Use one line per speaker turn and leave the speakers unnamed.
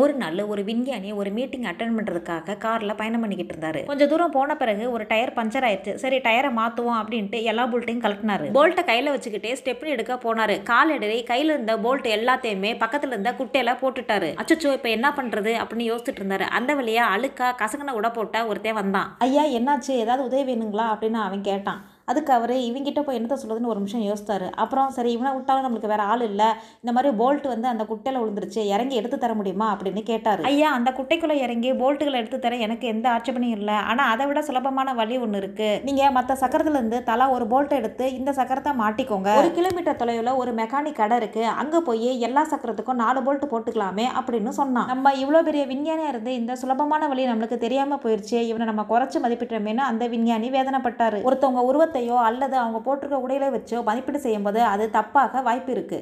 ஒரு நாள் ஒரு விஞ்ஞானி ஒரு மீட்டிங் அட்டன் பண்ணுறதுக்காக காரில் பயணம் பண்ணிக்கிட்டு இருந்தாரு. கொஞ்சம் தூரம் போன பிறகு ஒரு டயர் பஞ்சர் ஆயிடுச்சு. சரி டயரை மாற்றுவோம் அப்படின்ட்டு எல்லா போல்ட்டையும் கழட்டினாரு. போல்ட்டை கையில் வச்சுக்கிட்டே ஸ்டெப்னி எடுக்க போனாரு. கால் இடறி கையில் இருந்த போல்ட் எல்லாத்தையுமே பக்கத்தில் இருந்த குட்டையில போட்டுட்டாரு. அச்சச்சோ இப்போ என்ன பண்ணுறது அப்படின்னு யோசிச்சுட்டு இருந்தாரு. அந்த வழியாக அழுக்கா கசகன உட போட்ட ஒருத்தன் வந்தான். ஐயா என்னாச்சு? ஏதாவது உதவி வேணுங்களா? அப்படின்னு அவன் கேட்டான். அதுக்கு அவர் இவங்கிட்ட போய் என்னத்த சொல்லுதுன்னு ஒரு நிமிஷம் யோசித்தாரு. அப்புறம் சரி இவனை விட்டாலும் நம்மளுக்கு வேற ஆள் இல்லை. இந்த மாதிரி போல்ட் வந்து அந்த குட்டையில் விழுந்துருச்சு இறங்கி எடுத்து தர முடியுமா அப்படின்னு கேட்டார். ஐயா அந்த குட்டைக்குள்ளே இறங்கி போல்ட்டுகளை எடுத்து தர எனக்கு எந்த ஆட்சேபனையும் இல்லை. ஆனால் அதை விட சுலபமான வழி ஒன்று இருக்கு. நீங்கள் மற்ற சக்கரத்துலேருந்து தலா ஒரு போல்ட்டை எடுத்து இந்த சக்கரத்தை மாட்டிக்கோங்க. ஒரு கிலோமீட்டர் தொலைவில் ஒரு மெக்கானிக் கடை இருக்கு. அங்கே போய் எல்லா சக்கரத்துக்கும் நாலு போல்ட் போட்டுக்கலாமே அப்படின்னு சொன்னான். நம்ம இவ்வளோ பெரிய விஞ்ஞானியாக இருந்து இந்த சுலபமான வழி நம்மளுக்கு தெரியாமல் போயிடுச்சு இவனை நம்ம குறைச்சு மதிப்பிட்டோமேனு அந்த விஞ்ஞானி வேதனைப்பட்டாரு. ஒருத்தவங்க உருவத்தையோ அல்லது அவங்க போட்டிருக்க உடையில வச்சோ மதிப்பீடு செய்யும்போது அது தப்பாக வாய்ப்பு இருக்கு.